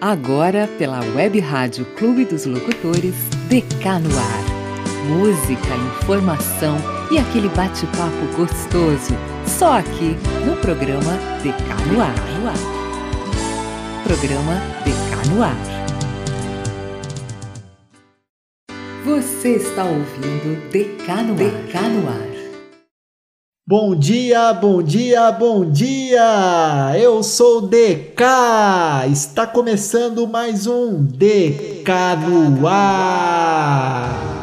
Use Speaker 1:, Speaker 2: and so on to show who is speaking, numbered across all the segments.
Speaker 1: Agora, pela Web Rádio Clube dos Locutores, DK no ar. Música, informação e aquele bate-papo gostoso. Só aqui no programa DK no ar. Programa DK no ar. Você está ouvindo DK no. DK no ar.
Speaker 2: Bom dia, bom dia, bom dia! Eu sou DK! Está começando mais um DK no ar!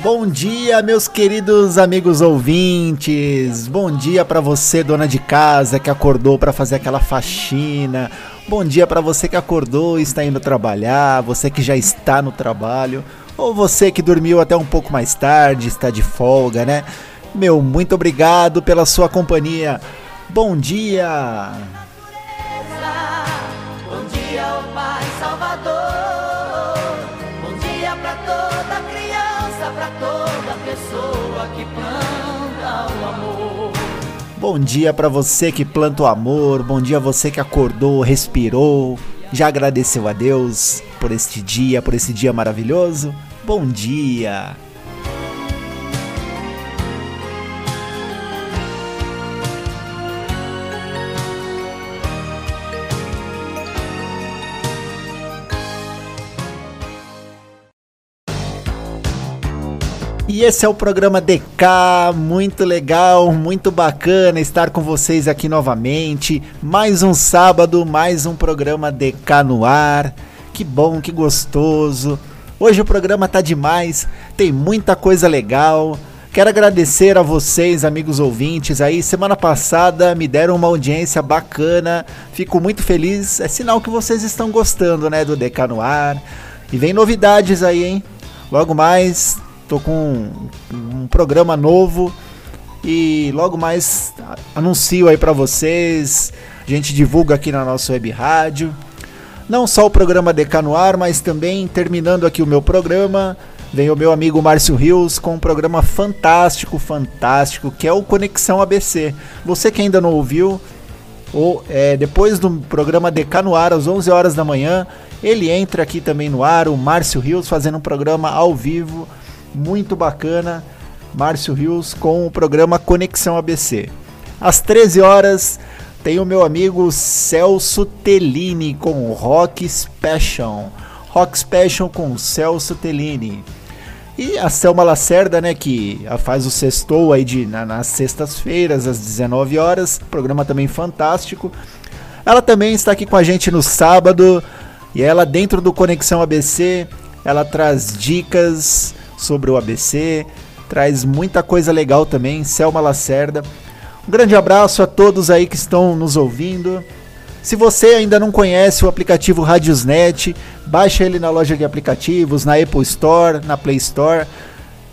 Speaker 3: Bom dia,
Speaker 2: meus queridos amigos ouvintes! Bom dia para você, dona de casa, que acordou para fazer aquela faxina. Bom dia para você que acordou e está indo trabalhar, você que já está no trabalho, ou você que dormiu até um pouco mais tarde, está de folga, né? Meu, muito obrigado pela sua companhia. Bom dia!
Speaker 3: Bom dia
Speaker 2: para você que planta o amor, bom dia você que acordou, respirou, já agradeceu a Deus por este dia, por esse dia maravilhoso. Bom dia! E esse é o programa DK, muito legal, muito bacana estar com vocês aqui novamente. Mais um sábado, mais um programa DK no ar. Que bom, que gostoso. Hoje o programa tá demais, tem muita coisa legal. Quero agradecer a vocês, amigos ouvintes aí. Semana passada me deram uma audiência bacana. Fico muito feliz. É sinal que vocês estão gostando, né, do DK no ar. E vem novidades aí, hein? Logo mais Tô com um, programa novo e logo mais anuncio aí para vocês. A gente divulga aqui na nossa web rádio. Não só o programa DK no ar, mas também terminando aqui o meu programa, vem o meu amigo Márcio Rios com um programa fantástico, fantástico, que é o Conexão ABC. Você que ainda não ouviu, ou é, depois do programa DK no ar às 11 horas da manhã, ele entra aqui também no ar, o Márcio Rios fazendo um programa ao vivo muito bacana. Márcio Rios com o programa Conexão ABC. Às 13 horas tem o meu amigo Celso Tellini com Rock Special. Rock Special com Celso Tellini. E a Selma Lacerda, né, que faz o sextou aí de, na, nas sextas-feiras, às 19 horas. Programa também fantástico. Ela também está aqui com a gente no sábado. E ela, dentro do Conexão ABC, ela traz dicas sobre o ABC, traz muita coisa legal também, Selma Lacerda. Um grande abraço a todos aí que estão nos ouvindo. Se você ainda não conhece o aplicativo Radiosnet, baixe ele na loja de aplicativos, na Apple Store, na Play Store.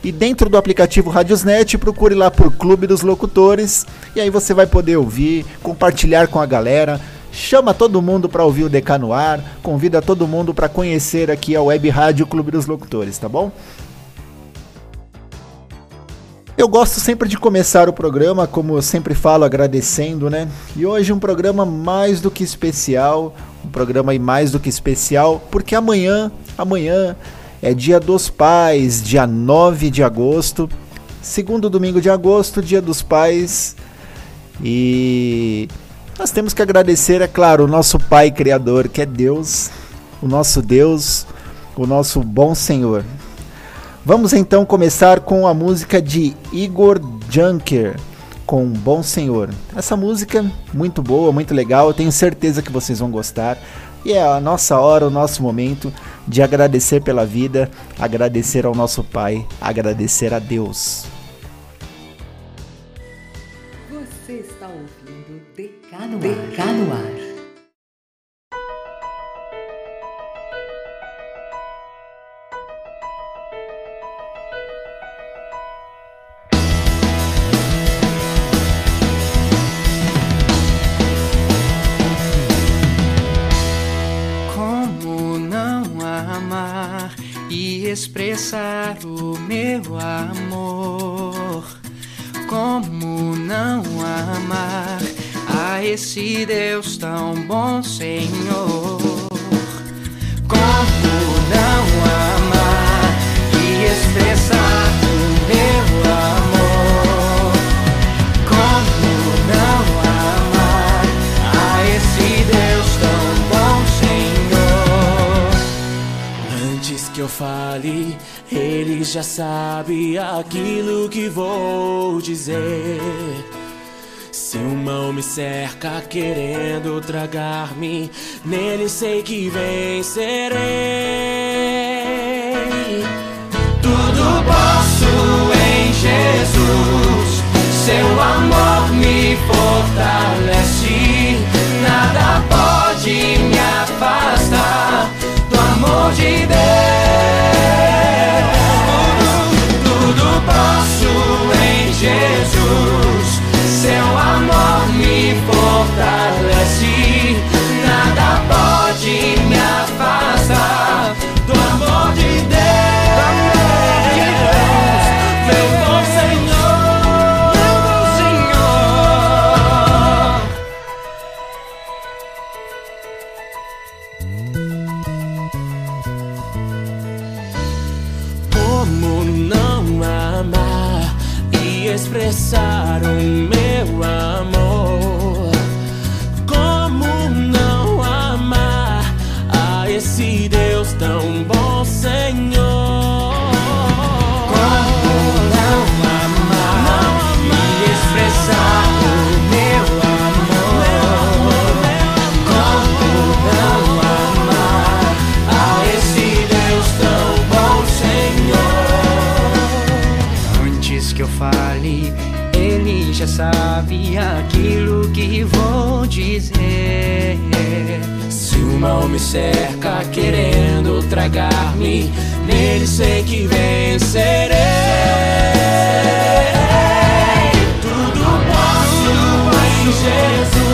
Speaker 2: E dentro do aplicativo Radiosnet, procure lá por Clube dos Locutores. E aí você vai poder ouvir, compartilhar com a galera. Chama todo mundo para ouvir o DK no ar. Convida todo mundo para conhecer aqui a Web Rádio Clube dos Locutores, tá bom? Eu gosto sempre de começar o programa, como eu sempre falo, agradecendo, né? E hoje um programa mais do que especial, um programa mais do que especial, porque amanhã, amanhã é Dia dos Pais, dia 9 de agosto, segundo domingo de agosto, Dia dos Pais. E nós temos que agradecer, é claro, o nosso Pai Criador, que é Deus, o nosso Deus, o nosso bom Senhor. Vamos então começar com a música de Igor Junker com Bom Senhor. Essa música muito boa, muito legal, eu tenho certeza que vocês vão gostar. E é a nossa hora, o nosso momento de agradecer pela vida, agradecer ao nosso Pai, agradecer a Deus.
Speaker 1: Você está ouvindo DK no
Speaker 4: expressar o meu amor. Como a esse Deus tão bom, Senhor. Como não amar e expressar o meu amor? Como não amar a esse Deus tão bom, Senhor?
Speaker 5: Antes que eu fale, ele já sabe aquilo que vou dizer. Se o mal me cerca querendo tragar-me, nele sei que vencerei.
Speaker 4: Em sabe aquilo que vou dizer.
Speaker 5: Se o mal me cerca querendo tragar-me, nele sei que vencerei. Tudo posso em Jesus.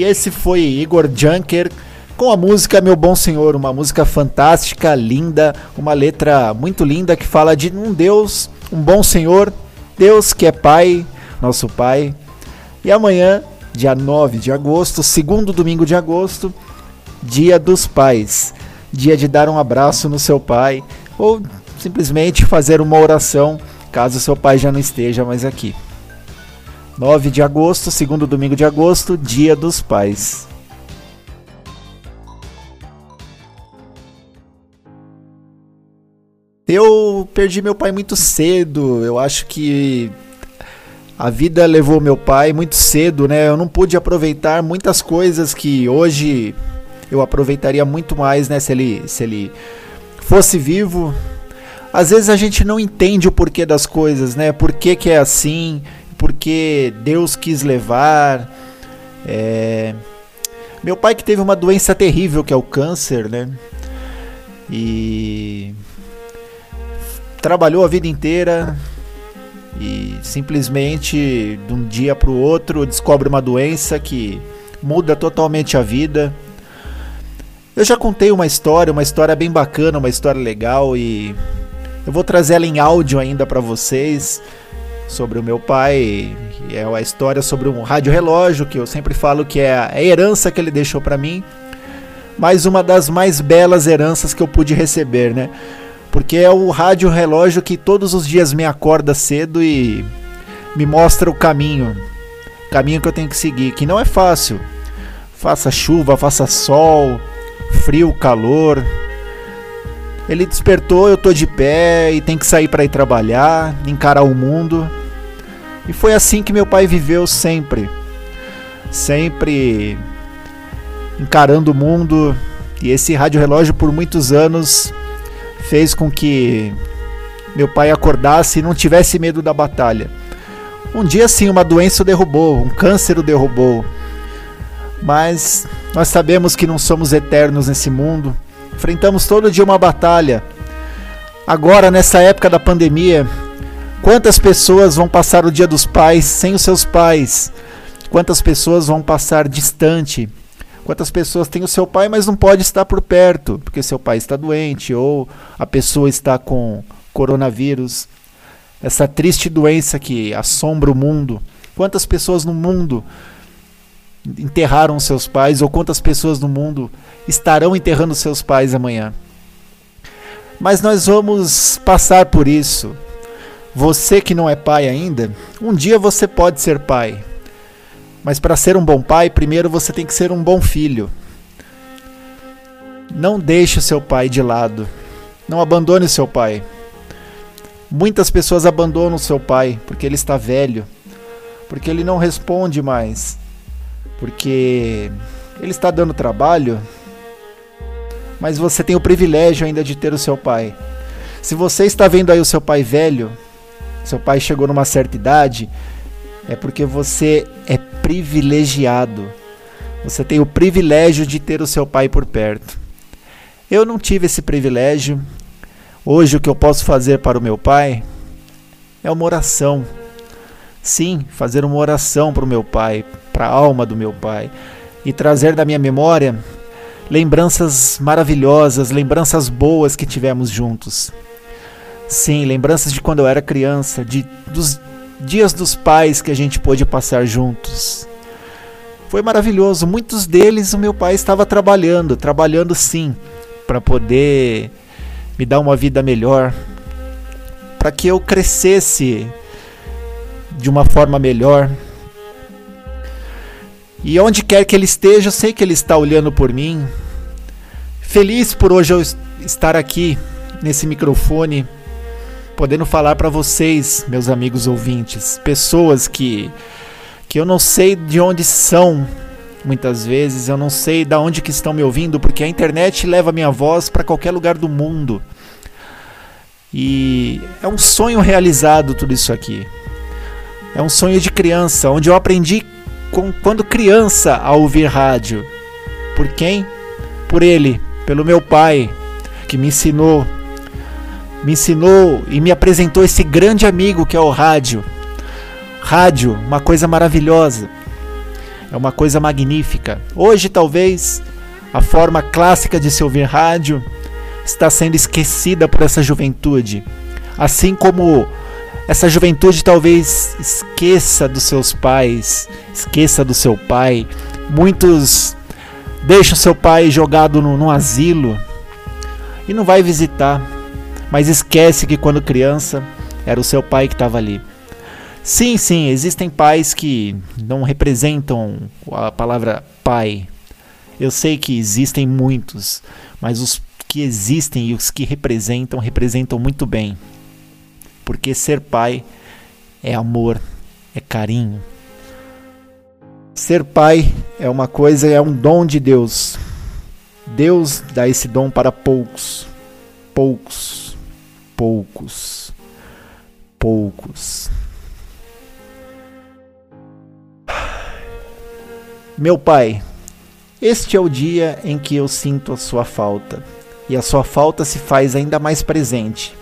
Speaker 2: E esse foi Igor Junker com a música Meu Bom Senhor, uma música fantástica, linda, uma letra muito linda que fala de um Deus, um bom Senhor, Deus que é Pai, nosso Pai. E amanhã, dia 9 de agosto, segundo domingo de agosto, Dia dos Pais. Dia de dar um abraço no seu pai ou simplesmente fazer uma oração caso seu pai já não esteja mais aqui. 9 de agosto, segundo domingo de agosto, Dia dos Pais. Eu perdi meu pai muito cedo. Eu acho que a vida levou meu pai muito cedo, né? Eu não pude aproveitar muitas coisas que hoje eu aproveitaria muito mais, né? Se ele, se ele fosse vivo. Às vezes a gente não entende o porquê das coisas, né? Por que, que é assim? Porque Deus quis levar. É... Meu pai que teve uma doença terrível que é o câncer, né? E trabalhou a vida inteira e simplesmente de um dia para o outro descobre uma doença que muda totalmente a vida. Eu já contei uma história, uma história bem bacana, uma história legal e eu vou trazer ela em áudio ainda para vocês sobre o meu pai. É a história sobre um rádio relógio que eu sempre falo que é a herança que ele deixou para mim, mas uma das mais belas heranças que eu pude receber, né? Porque é o rádio relógio que todos os dias me acorda cedo e me mostra o caminho. Caminho que eu tenho que seguir, que não é fácil. Faça chuva, faça sol, frio, calor. Ele despertou, eu tô de pé e tem que sair para ir trabalhar, encarar o mundo. E foi assim que meu pai viveu sempre. Sempre encarando o mundo. E esse rádio relógio por muitos anos fez com que meu pai acordasse e não tivesse medo da batalha. Um dia sim, uma doença o derrubou, um câncer o derrubou. Mas nós sabemos que não somos eternos nesse mundo. Enfrentamos todo dia uma batalha. Agora, nessa época da pandemia, quantas pessoas vão passar o Dia dos Pais sem os seus pais? Quantas pessoas vão passar distante? Quantas pessoas têm o seu pai, mas não pode estar por perto, porque seu pai está doente ou a pessoa está com coronavírus? Essa triste doença que assombra o mundo. Quantas pessoas no mundo enterraram seus pais ou quantas pessoas no mundo estarão enterrando seus pais amanhã? Mas nós vamos passar por isso. Você que não é pai ainda, um dia você pode ser pai. Mas para ser um bom pai, primeiro você tem que ser um bom filho. Não deixe o seu pai de lado. Não abandone o seu pai. Muitas pessoas abandonam o seu pai porque ele está velho, porque ele não responde mais, porque ele está dando trabalho. Mas você tem o privilégio ainda de ter o seu pai. Se você está vendo aí o seu pai velho, seu pai chegou numa certa idade, é porque você é privilegiado. Você tem o privilégio de ter o seu pai por perto. Eu não tive esse privilégio. Hoje o que eu posso fazer para o meu pai é uma oração. Sim, fazer uma oração para o meu pai, para a alma do meu pai e trazer da minha memória lembranças maravilhosas, lembranças boas que tivemos juntos. Sim, lembranças de quando eu era criança, de dos dias dos pais que a gente pôde passar juntos. Foi maravilhoso. Muitos deles o meu pai estava trabalhando, trabalhando sim, para poder me dar uma vida melhor, para que eu crescesse de uma forma melhor. E onde quer que ele esteja, eu sei que ele está olhando por mim. Feliz por hoje eu estar aqui nesse microfone podendo falar para vocês, meus amigos ouvintes, pessoas que que eu não sei de onde são, muitas vezes eu não sei de onde que estão me ouvindo, porque a internet leva minha voz para qualquer lugar do mundo. E é um sonho realizado tudo isso aqui. É um sonho de criança, onde eu aprendi com, quando criança a ouvir rádio. Por quem? Por ele, pelo meu pai, que me ensinou me ensinou e me apresentou esse grande amigo que é o rádio. Rádio, uma coisa maravilhosa. É uma coisa magnífica. Hoje, talvez, a forma clássica de se ouvir rádio está sendo esquecida por essa juventude. Assim como essa juventude talvez esqueça dos seus pais, esqueça do seu pai. Muitos deixam seu pai jogado num asilo e não vai visitar mas esquece que quando criança era o seu pai que estava ali. Sim, sim, existem pais que não representam a palavra pai. Eu sei que existem muitos, mas os que existem e os que representam, representam muito bem. Porque ser pai é amor, é carinho. Ser pai é uma coisa, é um dom de Deus. Deus dá esse dom para poucos. Poucos poucos, poucos. Meu Pai, este é o dia em que eu sinto a sua falta, e a sua falta se faz ainda mais presente,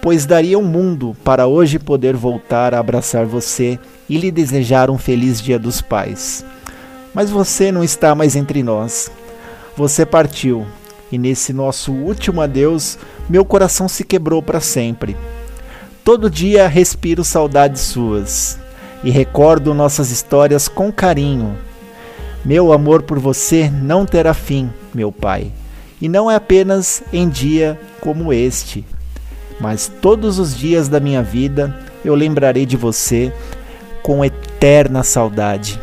Speaker 2: pois daria um mundo para hoje poder voltar a abraçar você e lhe desejar um feliz Dia dos Pais. Mas você não está mais entre nós. Você partiu, e nesse nosso último adeus, meu coração se quebrou para sempre. Todo dia respiro saudades suas e recordo nossas histórias com carinho. Meu amor por você não terá fim, meu pai, E não é apenas em dia como este, mas todos os dias da minha vida eu lembrarei de você com eterna saudade.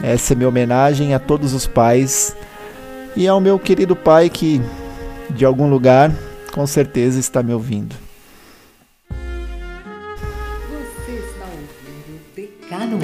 Speaker 2: Essa é minha homenagem a todos os pais e ao meu querido pai que, de algum lugar, com certeza está me ouvindo.
Speaker 6: Você está ouvindo Decano,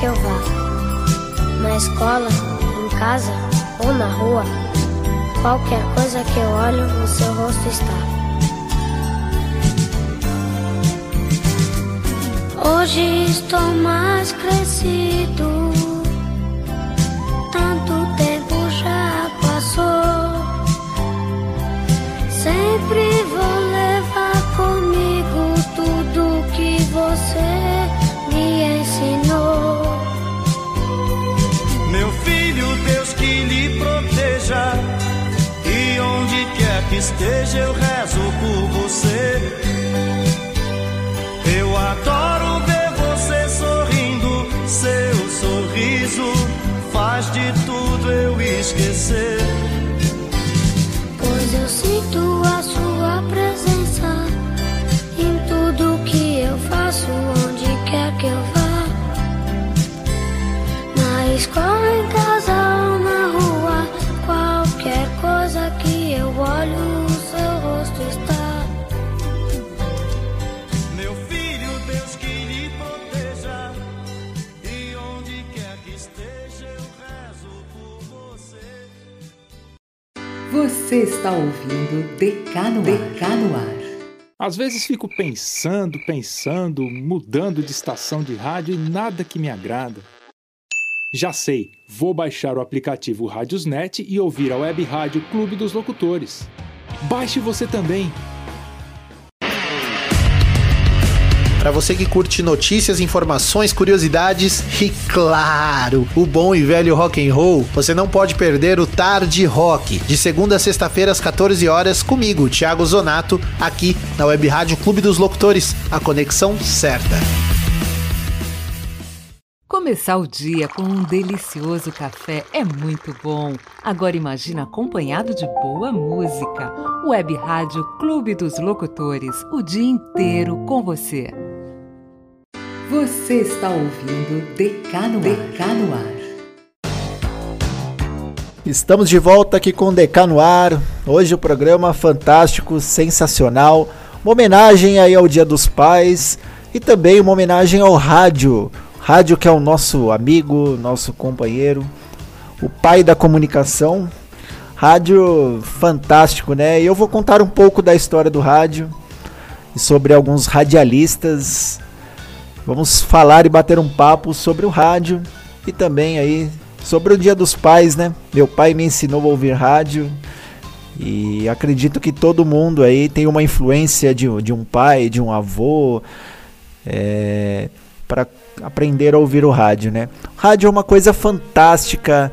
Speaker 1: que eu
Speaker 7: vá. Na escola, em casa ou na rua, qualquer coisa que eu olho, o seu rosto está. Hoje estou mais crescido,
Speaker 1: esteja, eu rezo por você. Eu adoro ver você sorrindo. Seu sorriso faz de tudo eu esquecer.
Speaker 7: Pois eu sinto a sua presença em tudo que eu faço, onde quer que eu vá. Na escola, em casa
Speaker 1: Você
Speaker 6: está ouvindo Decano, Ar.
Speaker 8: Às vezes fico pensando, pensando, mudando de estação de rádio e nada que me agrada. Já sei, vou baixar o aplicativo Rádiosnet e ouvir a web rádio Clube dos Locutores. Baixe você também.
Speaker 9: Para você que curte notícias, informações, curiosidades e claro, o bom e velho rock and roll, você não pode perder o Tarde Rock, de segunda a sexta-feira às 14 horas comigo, Thiago Zonato, aqui na Web Rádio Clube dos Locutores, a conexão certa.
Speaker 1: Começar o dia com um delicioso café é muito bom. Agora imagina acompanhado de boa música. Web Rádio Clube dos Locutores, o dia inteiro com você. Você está ouvindo Decano Decano Ar.
Speaker 2: Estamos de volta aqui com DK no ar. Hoje o programa fantástico, sensacional. Uma homenagem aí ao Dia dos Pais e também uma homenagem ao rádio Rádio que é o nosso amigo, nosso companheiro, o pai da comunicação. Rádio fantástico, né? E eu vou contar um pouco da história do rádio e sobre alguns radialistas. Vamos falar e bater um papo sobre o rádio e também aí sobre o Dia dos Pais, né? Meu pai me ensinou a ouvir rádio e acredito que todo mundo aí tem uma influência de, de um pai, de um avô, é, para aprender a ouvir o rádio, né? Rádio é uma coisa fantástica,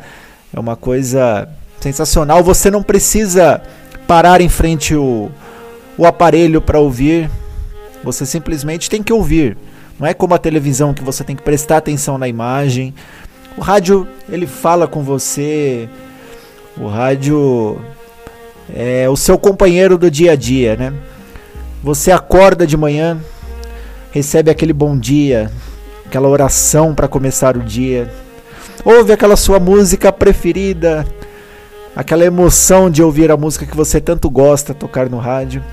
Speaker 2: é uma coisa sensacional. Você não precisa parar em frente o, o aparelho para ouvir. Você simplesmente tem que ouvir. Não é como a televisão que você tem que prestar atenção na imagem. O rádio, ele fala com você. O rádio é o seu companheiro do dia a dia, né? Você acorda de manhã, recebe aquele bom dia, aquela oração para começar o dia. Ouve aquela sua música preferida, aquela emoção de ouvir a música que você tanto gosta tocar no rádio.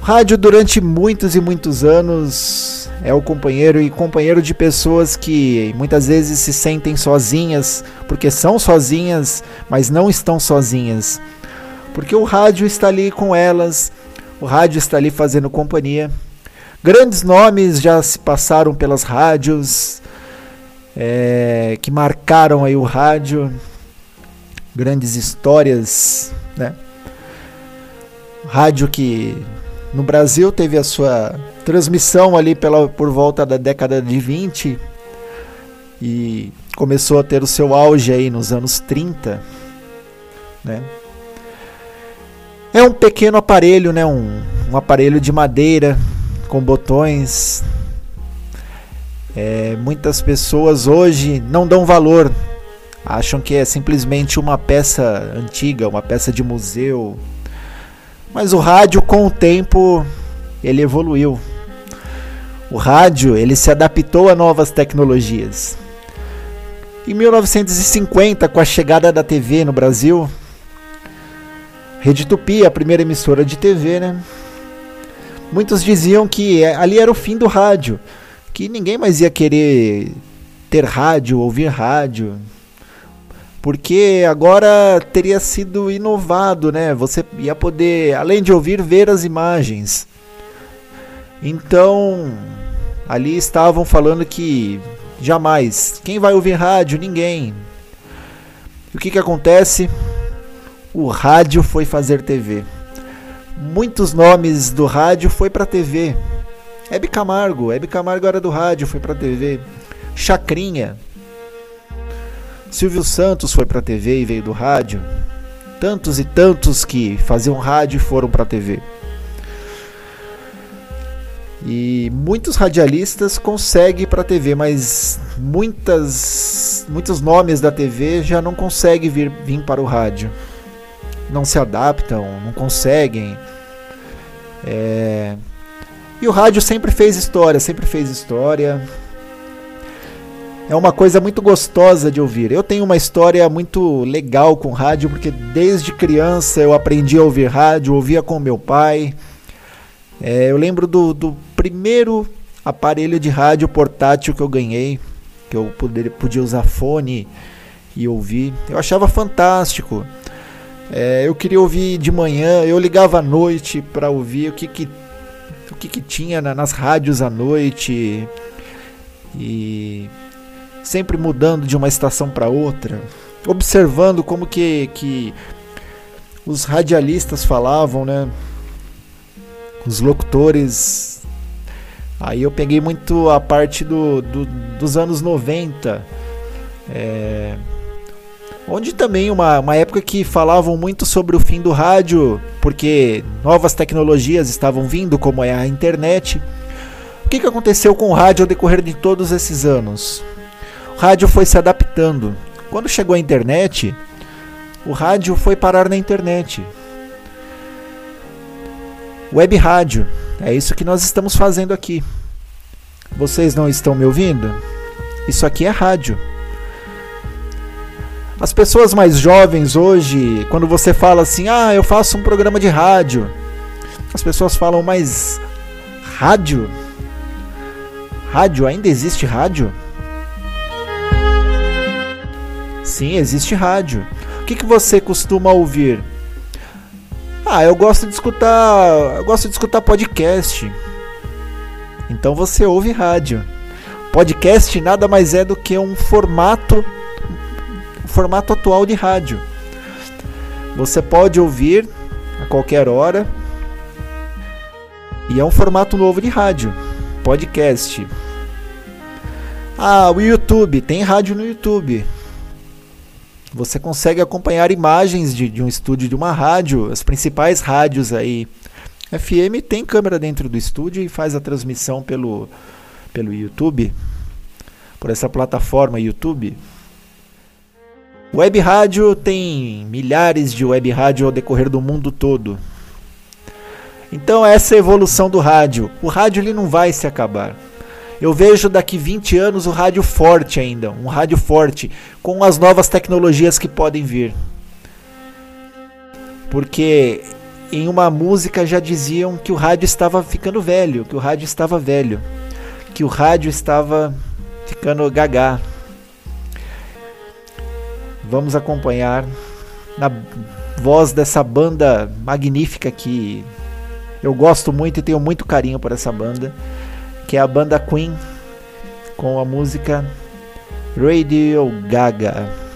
Speaker 2: Rádio durante muitos e muitos anos é o companheiro e companheiro de pessoas que muitas vezes se sentem sozinhas, porque são sozinhas, mas não estão sozinhas. Porque o rádio está ali com elas, o rádio está ali fazendo companhia. Grandes nomes já se passaram pelas rádios, é, que marcaram aí o rádio, grandes histórias, né? Rádio que no Brasil teve a sua transmissão ali pela, por volta da década de 20 e começou a ter o seu auge aí nos anos 30, né? É um pequeno aparelho, né? Um, um aparelho de madeira com botões. É, muitas pessoas hoje não dão valor, acham que é simplesmente uma peça antiga, uma peça de museu. Mas o rádio, com o tempo, ele evoluiu. O rádio ele se adaptou a novas tecnologias. Em 1950, com a chegada da TV no Brasil, Rede Tupi, a primeira emissora de TV, né? muitos diziam que é, ali era o fim do rádio, que ninguém mais ia querer ter rádio, ouvir rádio, porque agora teria sido inovado, né? Você ia poder, além de ouvir, ver as imagens. Então, ali estavam falando que jamais, quem vai ouvir rádio? Ninguém. O que que acontece? O rádio foi fazer TV muitos nomes do rádio foi para TV. Hebe Camargo, Hebe Camargo era do rádio, foi para TV. Chacrinha. Silvio Santos foi para TV e veio do rádio. Tantos e tantos que faziam rádio e foram para TV. E muitos radialistas conseguem para TV, mas muitas, muitos nomes da TV já não conseguem vir, vir para o rádio não se adaptam, não conseguem. É... E o rádio sempre fez história, sempre fez história. É uma coisa muito gostosa de ouvir. Eu tenho uma história muito legal com rádio, porque desde criança eu aprendi a ouvir rádio, ouvia com meu pai. É, eu lembro do, do, primeiro aparelho de rádio portátil que eu ganhei, que eu poder, podia usar fone e ouvir. Eu achava fantástico. É, eu queria ouvir de manhã, eu ligava à noite para ouvir o que que, o que, que tinha na, nas rádios à noite e sempre mudando de uma estação para outra, observando como que, que os radialistas falavam, né? Os locutores. Aí eu peguei muito a parte do, do dos anos 90. É, onde também uma, uma época que falavam muito sobre o fim do rádio, porque novas tecnologias estavam vindo, como é a internet. O que, que aconteceu com o rádio ao decorrer de todos esses anos? Rádio foi se adaptando. Quando chegou a internet, o rádio foi parar na internet. Web rádio, é isso que nós estamos fazendo aqui. Vocês não estão me ouvindo? Isso aqui é rádio. As pessoas mais jovens hoje, quando você fala assim, ah, eu faço um programa de rádio, as pessoas falam, mas rádio? Rádio? Ainda existe rádio? Sim, existe rádio. O que, que você costuma ouvir? Ah, eu gosto de escutar. Eu gosto de escutar podcast. Então você ouve rádio. Podcast nada mais é do que um formato um formato atual de rádio. Você pode ouvir a qualquer hora. E é um formato novo de rádio, podcast. Ah, o YouTube, tem rádio no YouTube. Você consegue acompanhar imagens de, de um estúdio de uma rádio, as principais rádios aí. FM tem câmera dentro do estúdio e faz a transmissão pelo, pelo YouTube, por essa plataforma YouTube. Web rádio tem milhares de web rádio ao decorrer do mundo todo. Então essa é a evolução do rádio. O rádio ele não vai se acabar. Eu vejo daqui 20 anos o rádio forte ainda, um rádio forte, com as novas tecnologias que podem vir. Porque em uma música já diziam que o rádio estava ficando velho, que o rádio estava velho, que o rádio estava ficando gagá. Vamos acompanhar na voz dessa banda magnífica que eu gosto muito e tenho muito carinho por essa banda que é a banda Queen com a música Radio Gaga.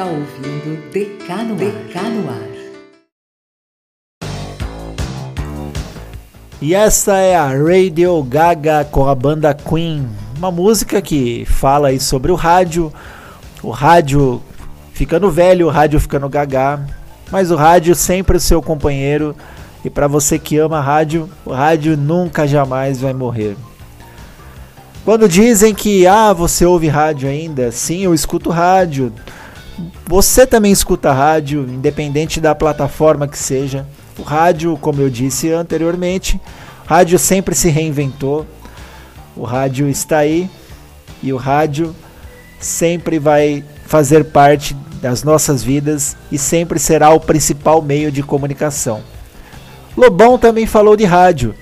Speaker 1: Está ouvindo DK no DK no ar.
Speaker 2: E essa é a Radio Gaga com a banda Queen, uma música que fala aí sobre o rádio, o rádio ficando velho, o rádio ficando gaga, mas o rádio sempre o seu companheiro e para você que ama rádio, o rádio nunca jamais vai morrer. Quando dizem que ah, você ouve rádio ainda, sim, eu escuto rádio. Você também escuta rádio, independente da plataforma que seja. O rádio, como eu disse anteriormente, rádio sempre se reinventou. O rádio está aí e o rádio sempre vai fazer parte das nossas vidas e sempre será o principal meio de comunicação. Lobão também falou de rádio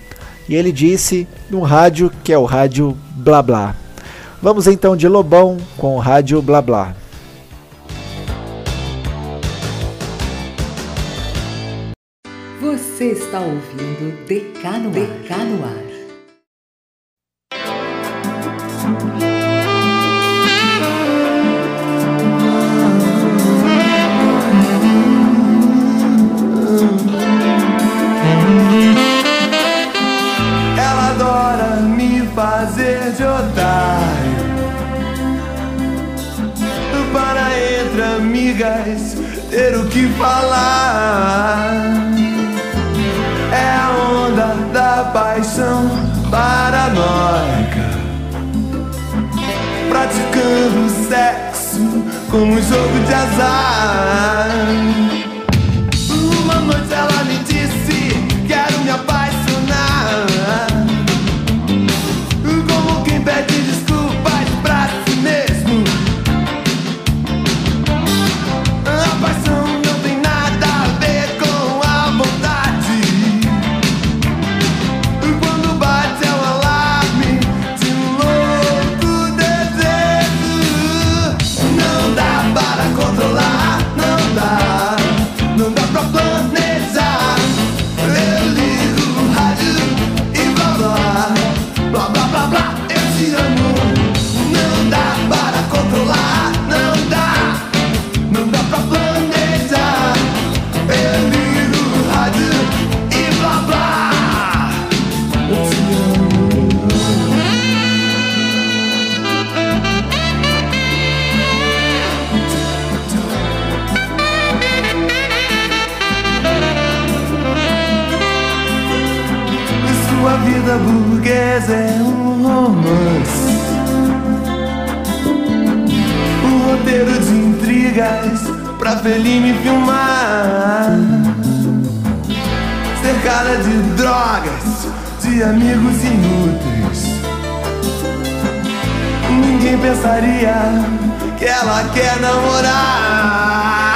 Speaker 2: e ele disse num rádio que é o rádio Blá Blá. Vamos então de Lobão com o rádio Blá Blá.
Speaker 1: Você está ouvindo no
Speaker 10: jogo amigos inúteis. Ninguém pensaria que ela quer namorar.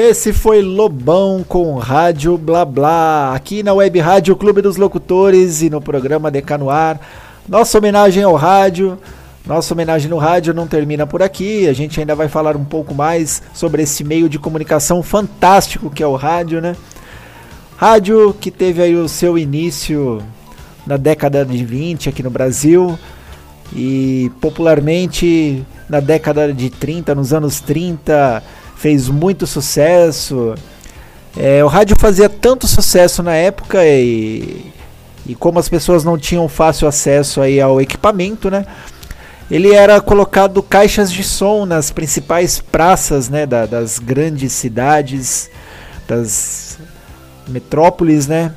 Speaker 2: Esse foi Lobão com Rádio Blá Blá, aqui na Web Rádio Clube dos Locutores e no programa DK no Ar. Nossa homenagem ao rádio. Nossa homenagem no rádio não termina por aqui. A gente ainda vai falar um pouco mais sobre esse meio de comunicação fantástico que é o rádio, né? Rádio que teve aí o seu início na década de 20 aqui no Brasil e popularmente na década de 30, nos anos 30, fez muito sucesso. É, o rádio fazia tanto sucesso na época e, e como as pessoas não tinham fácil acesso aí ao equipamento, né? Ele era colocado caixas de som nas principais praças né, da- das grandes cidades, das metrópoles, né?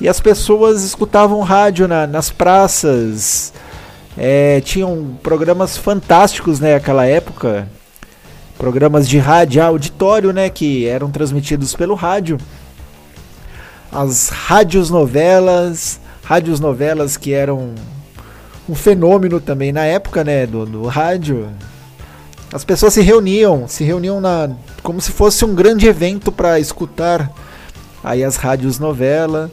Speaker 2: E as pessoas escutavam rádio na- nas praças. É, tinham programas fantásticos, né, naquela época. Programas de rádio auditório, né, que eram transmitidos pelo rádio. As rádios novelas, rádios novelas que eram um fenômeno também na época, né, do, do rádio. As pessoas se reuniam, se reuniam na como se fosse um grande evento para escutar aí as rádios novela.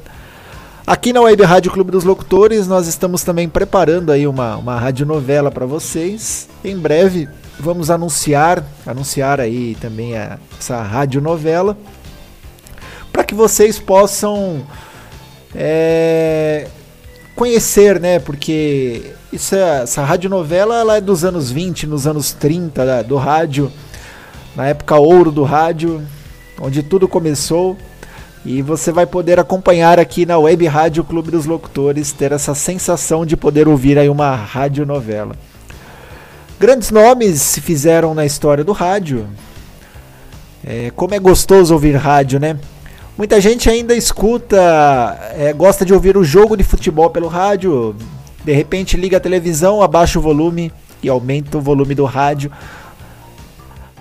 Speaker 2: Aqui na Web Rádio Clube dos Locutores, nós estamos também preparando aí uma, uma radionovela para vocês. Em breve vamos anunciar, anunciar aí também a, essa radionovela para que vocês possam é, conhecer, né? Porque isso é, essa radionovela ela é dos anos 20, nos anos 30 da- do rádio, na época ouro do rádio, onde tudo começou. E você vai poder acompanhar aqui na Web Rádio Clube dos Locutores, ter essa sensação de poder ouvir aí uma radionovela. Grandes nomes se fizeram na história do rádio. É, como é gostoso ouvir rádio, né? Muita gente ainda escuta, é, gosta de ouvir o jogo de futebol pelo rádio. De repente liga a televisão, abaixa o volume e aumenta o volume do rádio.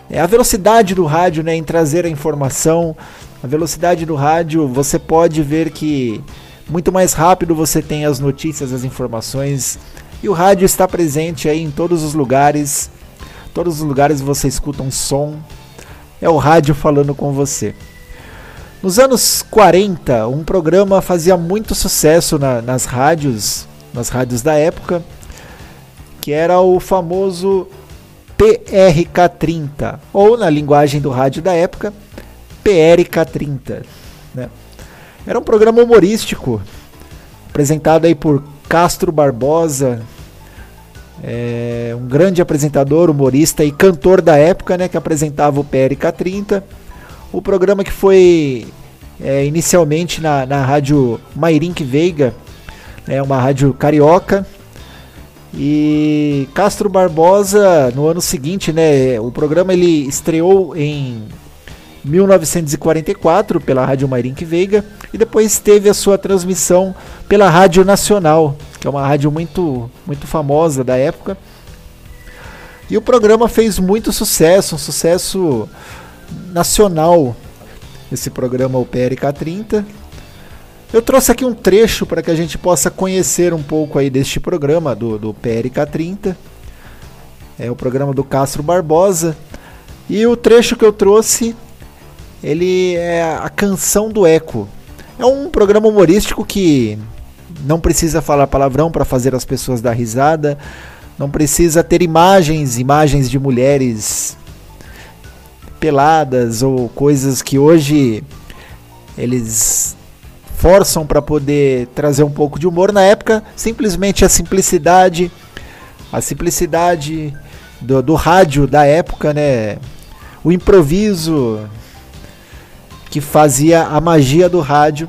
Speaker 2: É a velocidade do rádio né, em trazer a informação. A velocidade do rádio, você pode ver que muito mais rápido você tem as notícias, as informações. E o rádio está presente aí em todos os lugares. Todos os lugares você escuta um som. É o rádio falando com você. Nos anos 40, um programa fazia muito sucesso na, nas rádios, nas rádios da época, que era o famoso PRK30, ou na linguagem do rádio da época, PRK30. Né? Era um programa humorístico, apresentado aí por Castro Barbosa, é, um grande apresentador, humorista e cantor da época, né, que apresentava o PRK30. O programa que foi é, inicialmente na, na rádio Mairink Veiga, é uma rádio carioca, e Castro Barbosa, no ano seguinte, né, o programa ele estreou em 1944 pela Rádio Mairink Veiga e depois teve a sua transmissão pela Rádio Nacional, que é uma rádio muito, muito famosa da época. E o programa fez muito sucesso, um sucesso nacional. Esse programa, o PRK30, eu trouxe aqui um trecho para que a gente possa conhecer um pouco aí deste programa do, do PRK30. É o programa do Castro Barbosa. E o trecho que eu trouxe, ele é a canção do Eco. É um programa humorístico que não precisa falar palavrão para fazer as pessoas dar risada, não precisa ter imagens, imagens de mulheres peladas ou coisas que hoje eles forçam para poder trazer um pouco de humor. Na época, simplesmente a simplicidade, a simplicidade do, do rádio da época, né? O improviso que fazia a magia do rádio,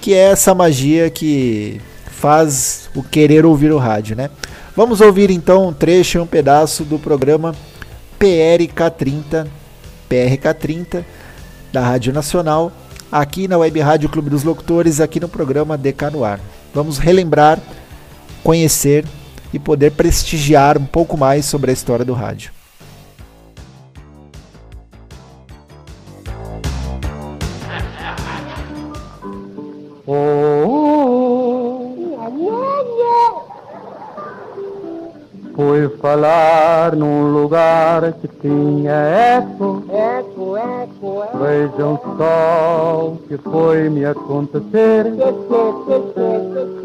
Speaker 2: que é essa magia que faz o querer ouvir o rádio, né? Vamos ouvir então um trecho um pedaço do programa PRK30, PRK30 da Rádio Nacional aqui na Web Rádio Clube dos Locutores, aqui no programa DK no Ar. Vamos relembrar, conhecer e poder prestigiar um pouco mais sobre a história do rádio.
Speaker 11: Tinha eco. Eco, eco, eco. Vejam só o que foi me acontecer.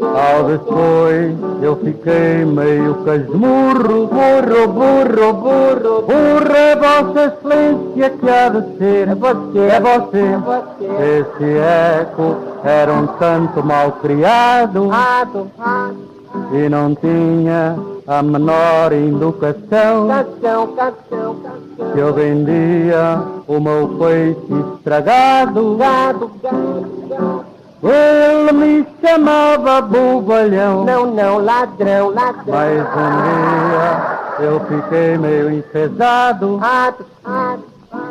Speaker 11: Ao depois eu fiquei meio casmurro. Burro, burro, burro. Burro é Vossa Excelência que há de ser. É você, é você. É você. Esse eco era um tanto mal criado. E não tinha a menor educação. Canção, canção, canção. Que eu vendia o meu peixe estragado. Gado, gado, gado. Ele me chamava bobalhão. Não, não, ladrão, ladrão. Mas um dia eu fiquei meio enfesado.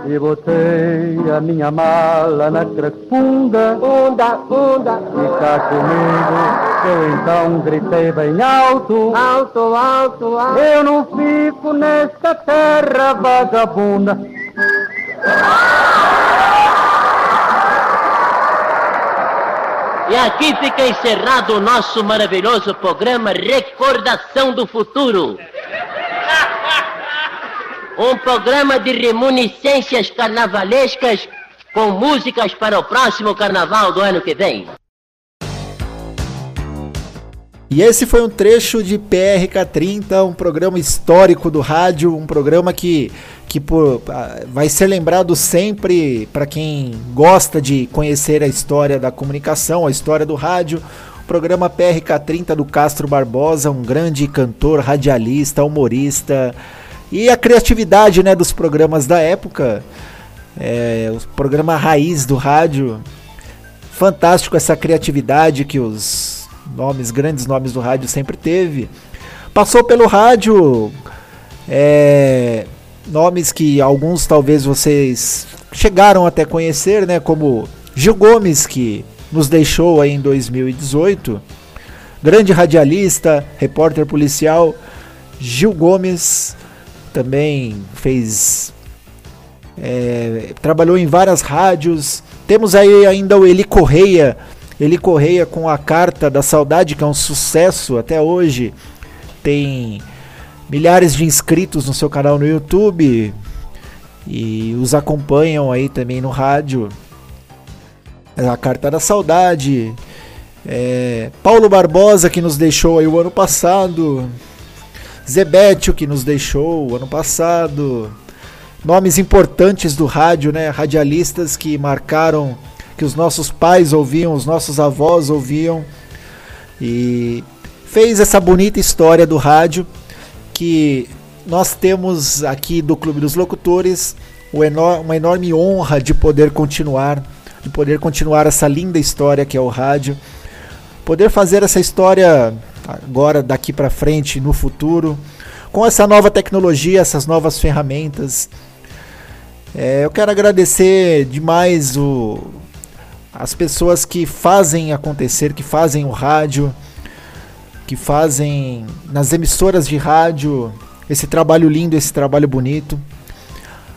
Speaker 11: E botei a minha mala na cracunda. Funda, funda. E cá comigo. Eu então gritei bem alto. Alto, alto, alto. Eu não fico nesta terra vagabunda.
Speaker 12: E aqui fica encerrado o nosso maravilhoso programa Recordação do Futuro. Um programa de reminiscências carnavalescas com músicas para o próximo carnaval do ano que vem.
Speaker 2: E esse foi um trecho de PRK30, um programa histórico do rádio, um programa que, que por, vai ser lembrado sempre para quem gosta de conhecer a história da comunicação, a história do rádio. O programa PRK30 do Castro Barbosa, um grande cantor, radialista, humorista, e a criatividade né, dos programas da época, é, o programa raiz do rádio, fantástico essa criatividade que os nomes, grandes nomes do rádio sempre teve. Passou pelo rádio é, nomes que alguns talvez vocês chegaram até conhecer, né? Como Gil Gomes, que nos deixou aí em 2018. Grande radialista, repórter policial. Gil Gomes também fez. É, trabalhou em várias rádios. Temos aí ainda o Eli Correia. Eli Correia com a Carta da Saudade, que é um sucesso até hoje. Tem milhares de inscritos no seu canal no YouTube e os acompanham aí também no rádio. A Carta da Saudade. É, Paulo Barbosa, que nos deixou aí o ano passado. Zebetio, que nos deixou ano passado. Nomes importantes do rádio, né? Radialistas que marcaram, que os nossos pais ouviam, os nossos avós ouviam. E fez essa bonita história do rádio que nós temos aqui do Clube dos Locutores uma enorme honra de poder continuar, de poder continuar essa linda história que é o rádio, poder fazer essa história agora daqui para frente no futuro com essa nova tecnologia, essas novas ferramentas. É, eu quero agradecer demais o, as pessoas que fazem acontecer, que fazem o rádio que fazem nas emissoras de rádio esse trabalho lindo, esse trabalho bonito.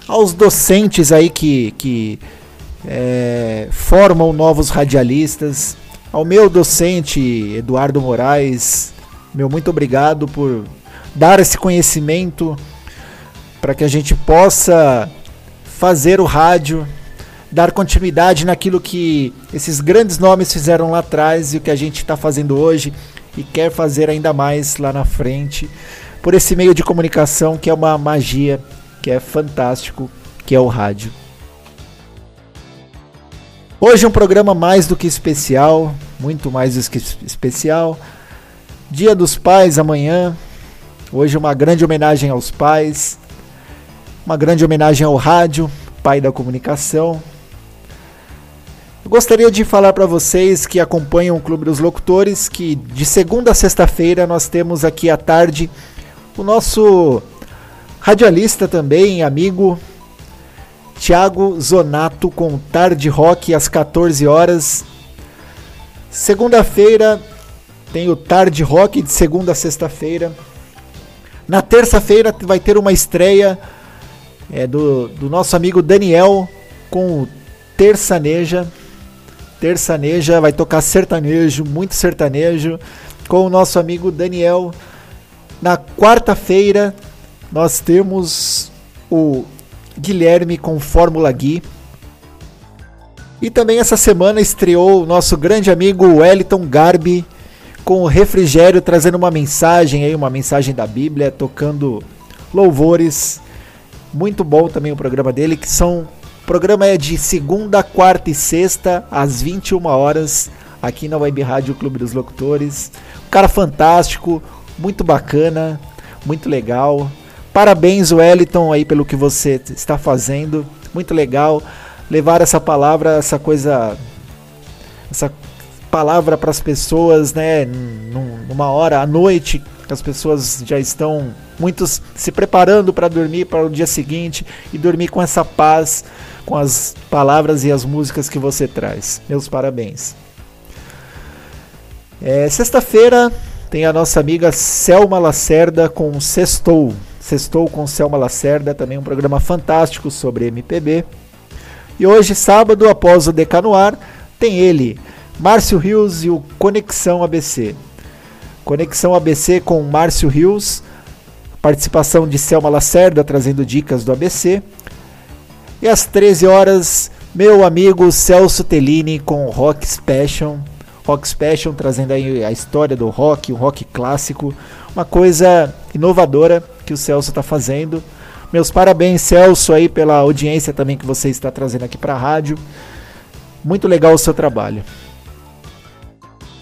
Speaker 2: Aos docentes aí que, que é, formam novos radialistas. Ao meu docente Eduardo Moraes, meu muito obrigado por dar esse conhecimento para que a gente possa fazer o rádio, dar continuidade naquilo que esses grandes nomes fizeram lá atrás e o que a gente está fazendo hoje e quer fazer ainda mais lá na frente por esse meio de comunicação que é uma magia, que é fantástico, que é o rádio. Hoje é um programa mais do que especial, muito mais do que especial. Dia dos Pais amanhã. Hoje uma grande homenagem aos pais, uma grande homenagem ao rádio, pai da comunicação. Eu gostaria de falar para vocês que acompanham o Clube dos Locutores que de segunda a sexta-feira nós temos aqui à tarde o nosso radialista também, amigo Thiago Zonato com Tarde Rock às 14 horas. Segunda-feira tem o Tarde Rock de segunda a sexta-feira. Na terça-feira vai ter uma estreia é, do, do nosso amigo Daniel com Terçaneja terçaneja, vai tocar sertanejo, muito sertanejo, com o nosso amigo Daniel. Na quarta-feira, nós temos o Guilherme com Fórmula Gui. E também essa semana estreou o nosso grande amigo Wellington Garbi com o refrigério, trazendo uma mensagem aí, uma mensagem da Bíblia, tocando louvores. Muito bom também o programa dele, que são o programa é de segunda, quarta e sexta, às 21 horas, aqui na Web Rádio Clube dos Locutores. Um cara fantástico, muito bacana, muito legal. Parabéns, Wellington, aí pelo que você está fazendo. Muito legal levar essa palavra, essa coisa, essa palavra para as pessoas, né? Numa hora à noite, as pessoas já estão muitos se preparando para dormir para o dia seguinte e dormir com essa paz com as palavras e as músicas que você traz. Meus parabéns. É, Sexta-feira tem a nossa amiga Selma Lacerda com Sextou. Sextou com Selma Lacerda, também um programa fantástico sobre MPB. E hoje, sábado, após o Decanoar, tem ele, Márcio Rios e o Conexão ABC. Conexão ABC com Márcio Rios, participação de Selma Lacerda trazendo dicas do ABC. E às 13 horas, meu amigo Celso Tellini com Rock Special. Rock Special trazendo aí a história do rock, um rock clássico, uma coisa inovadora que o Celso está fazendo. Meus parabéns, Celso, aí pela audiência também que você está trazendo aqui para a rádio. Muito legal o seu trabalho.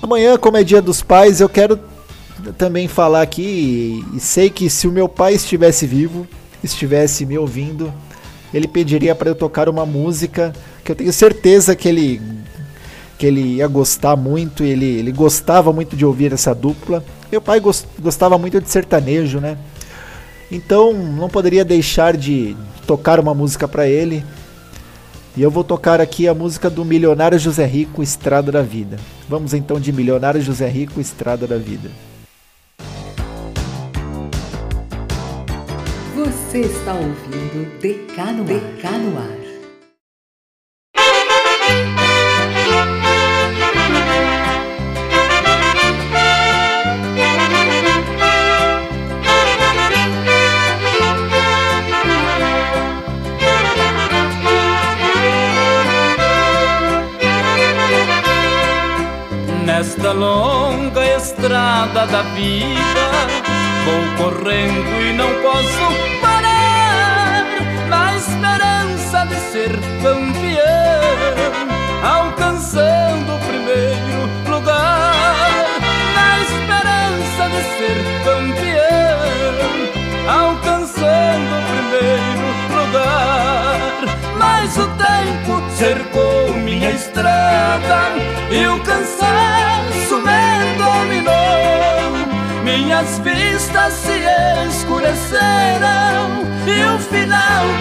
Speaker 2: Amanhã, como é Dia dos Pais, eu quero também falar aqui e sei que se o meu pai estivesse vivo, estivesse me ouvindo, ele pediria para eu tocar uma música que eu tenho certeza que ele que ele ia gostar muito, ele, ele gostava muito de ouvir essa dupla. Meu pai gos- gostava muito de sertanejo, né? Então não poderia deixar de tocar uma música para ele. E eu vou tocar aqui a música do Milionário José Rico, Estrada da Vida. Vamos então de Milionário José Rico, Estrada da Vida.
Speaker 1: Você está ouvindo DK no, DK no ar.
Speaker 13: Da vida Vou correndo e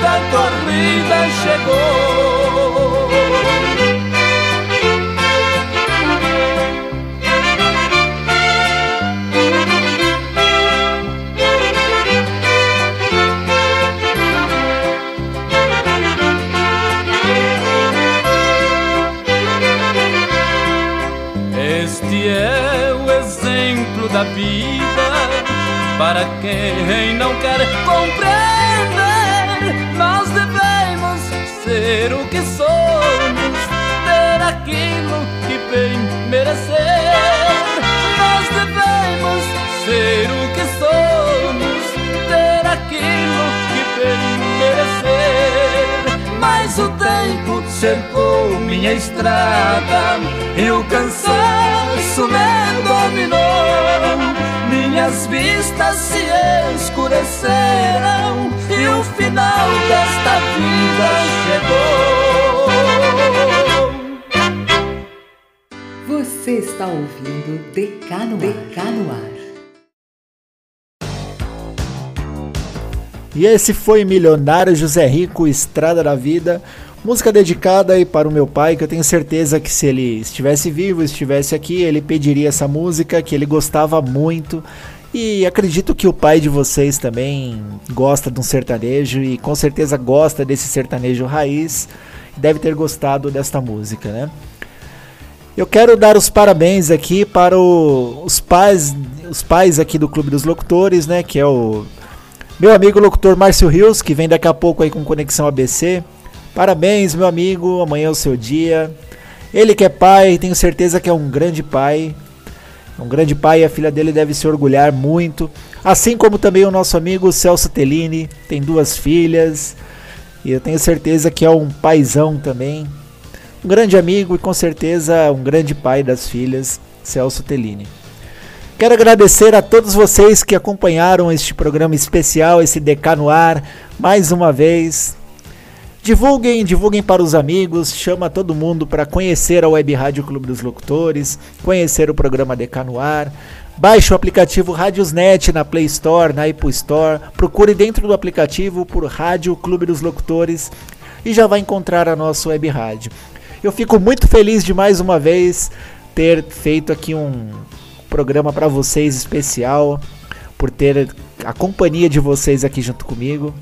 Speaker 13: da corrida chegou. Este é o exemplo da vida para quem não quer compreender. Ser o que somos, ter aquilo que bem merecer. Nós devemos ser o que somos, ter aquilo que bem merecer. Mas o tempo cercou minha estrada e o cansaço me dominou. Minhas vistas se escureceram e o final desta vida chegou.
Speaker 1: Você está ouvindo DK no, DK no ar.
Speaker 2: E esse foi Milionário José Rico, Estrada da Vida. Música dedicada aí para o meu pai, que eu tenho certeza que se ele estivesse vivo, estivesse aqui, ele pediria essa música, que ele gostava muito. E acredito que o pai de vocês também gosta de um sertanejo e com certeza gosta desse sertanejo raiz. Deve ter gostado desta música, né? Eu quero dar os parabéns aqui para o- os pais, os pais aqui do Clube dos Locutores, né, que é o meu amigo locutor Márcio Rios, que vem daqui a pouco aí com Conexão ABC. Parabéns, meu amigo, amanhã é o seu dia. Ele que é pai, tenho certeza que é um grande pai. Um grande pai e a filha dele deve se orgulhar muito. Assim como também o nosso amigo Celso Tellini, tem duas filhas. E eu tenho certeza que é um paizão também. Um grande amigo e com certeza um grande pai das filhas, Celso Tellini. Quero agradecer a todos vocês que acompanharam este programa especial, esse DK no ar, mais uma vez. Divulguem, divulguem para os amigos, chama todo mundo para conhecer a Web Rádio Clube dos Locutores, conhecer o programa DK no ar. Baixe o aplicativo Radiosnet na Play Store, na Apple Store. Procure dentro do aplicativo por Rádio Clube dos Locutores e já vai encontrar a nossa web rádio. Eu fico muito feliz de mais uma vez ter feito aqui um programa para vocês especial, por ter a companhia de vocês aqui junto comigo.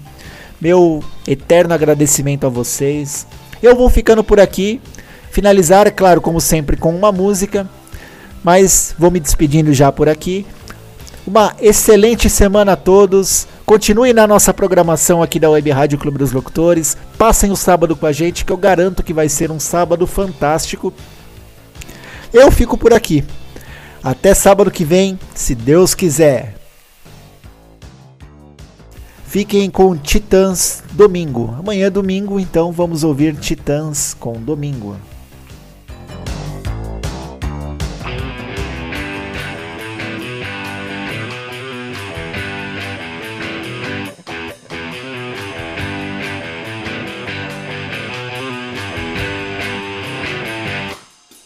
Speaker 2: Meu eterno agradecimento a vocês. Eu vou ficando por aqui. Finalizar, claro, como sempre, com uma música. Mas vou me despedindo já por aqui. Uma excelente semana a todos. Continuem na nossa programação aqui da Web Rádio Clube dos Locutores. Passem o sábado com a gente, que eu garanto que vai ser um sábado fantástico. Eu fico por aqui. Até sábado que vem, se Deus quiser. Fiquem com Titãs domingo. Amanhã é domingo, então vamos ouvir Titãs com domingo.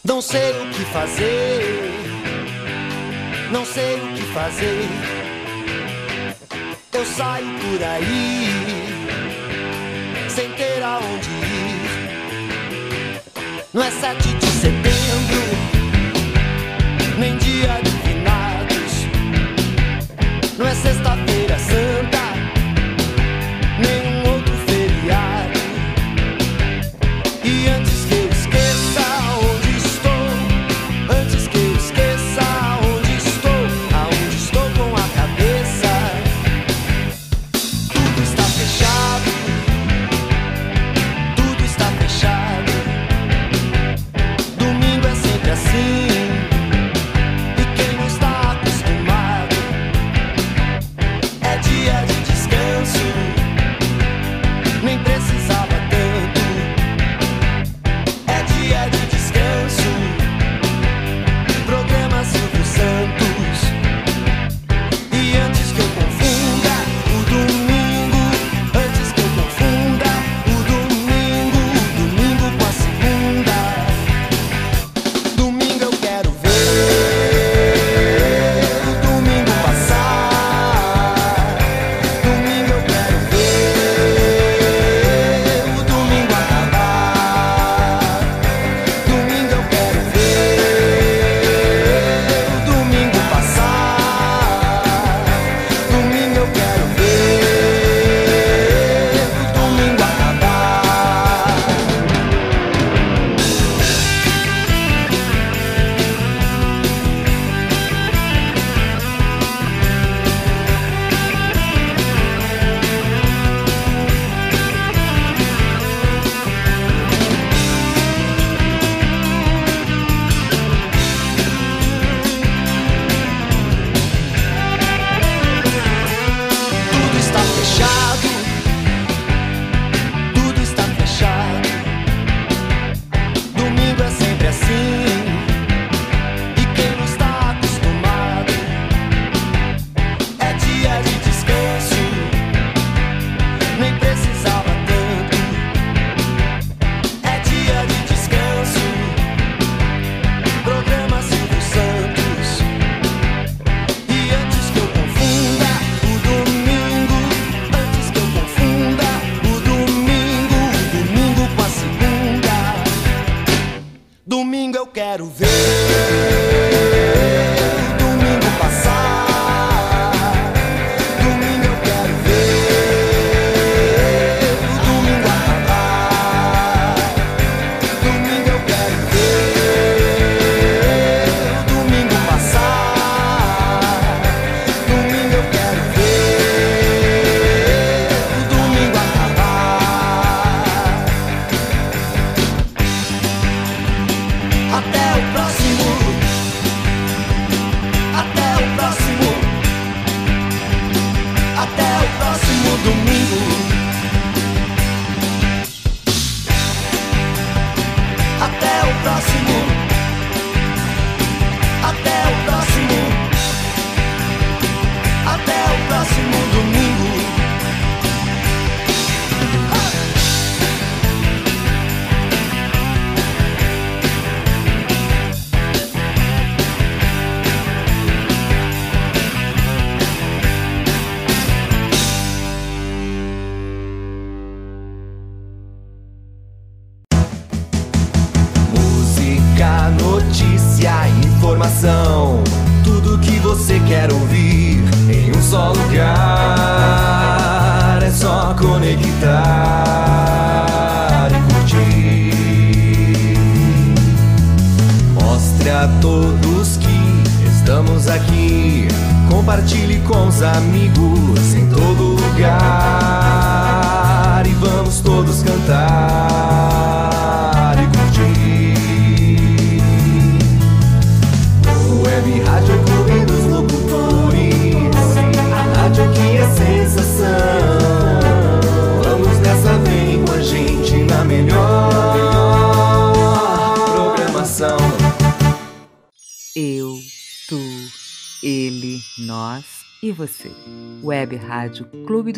Speaker 6: Não
Speaker 10: sei o que fazer, não sei o que fazer eu saio por aí sem ter aonde ir. Não é 7 de setembro, nem dia de finados. Não é sexta-feira santa.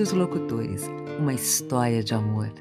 Speaker 10: Os
Speaker 1: locutores uma história de amor.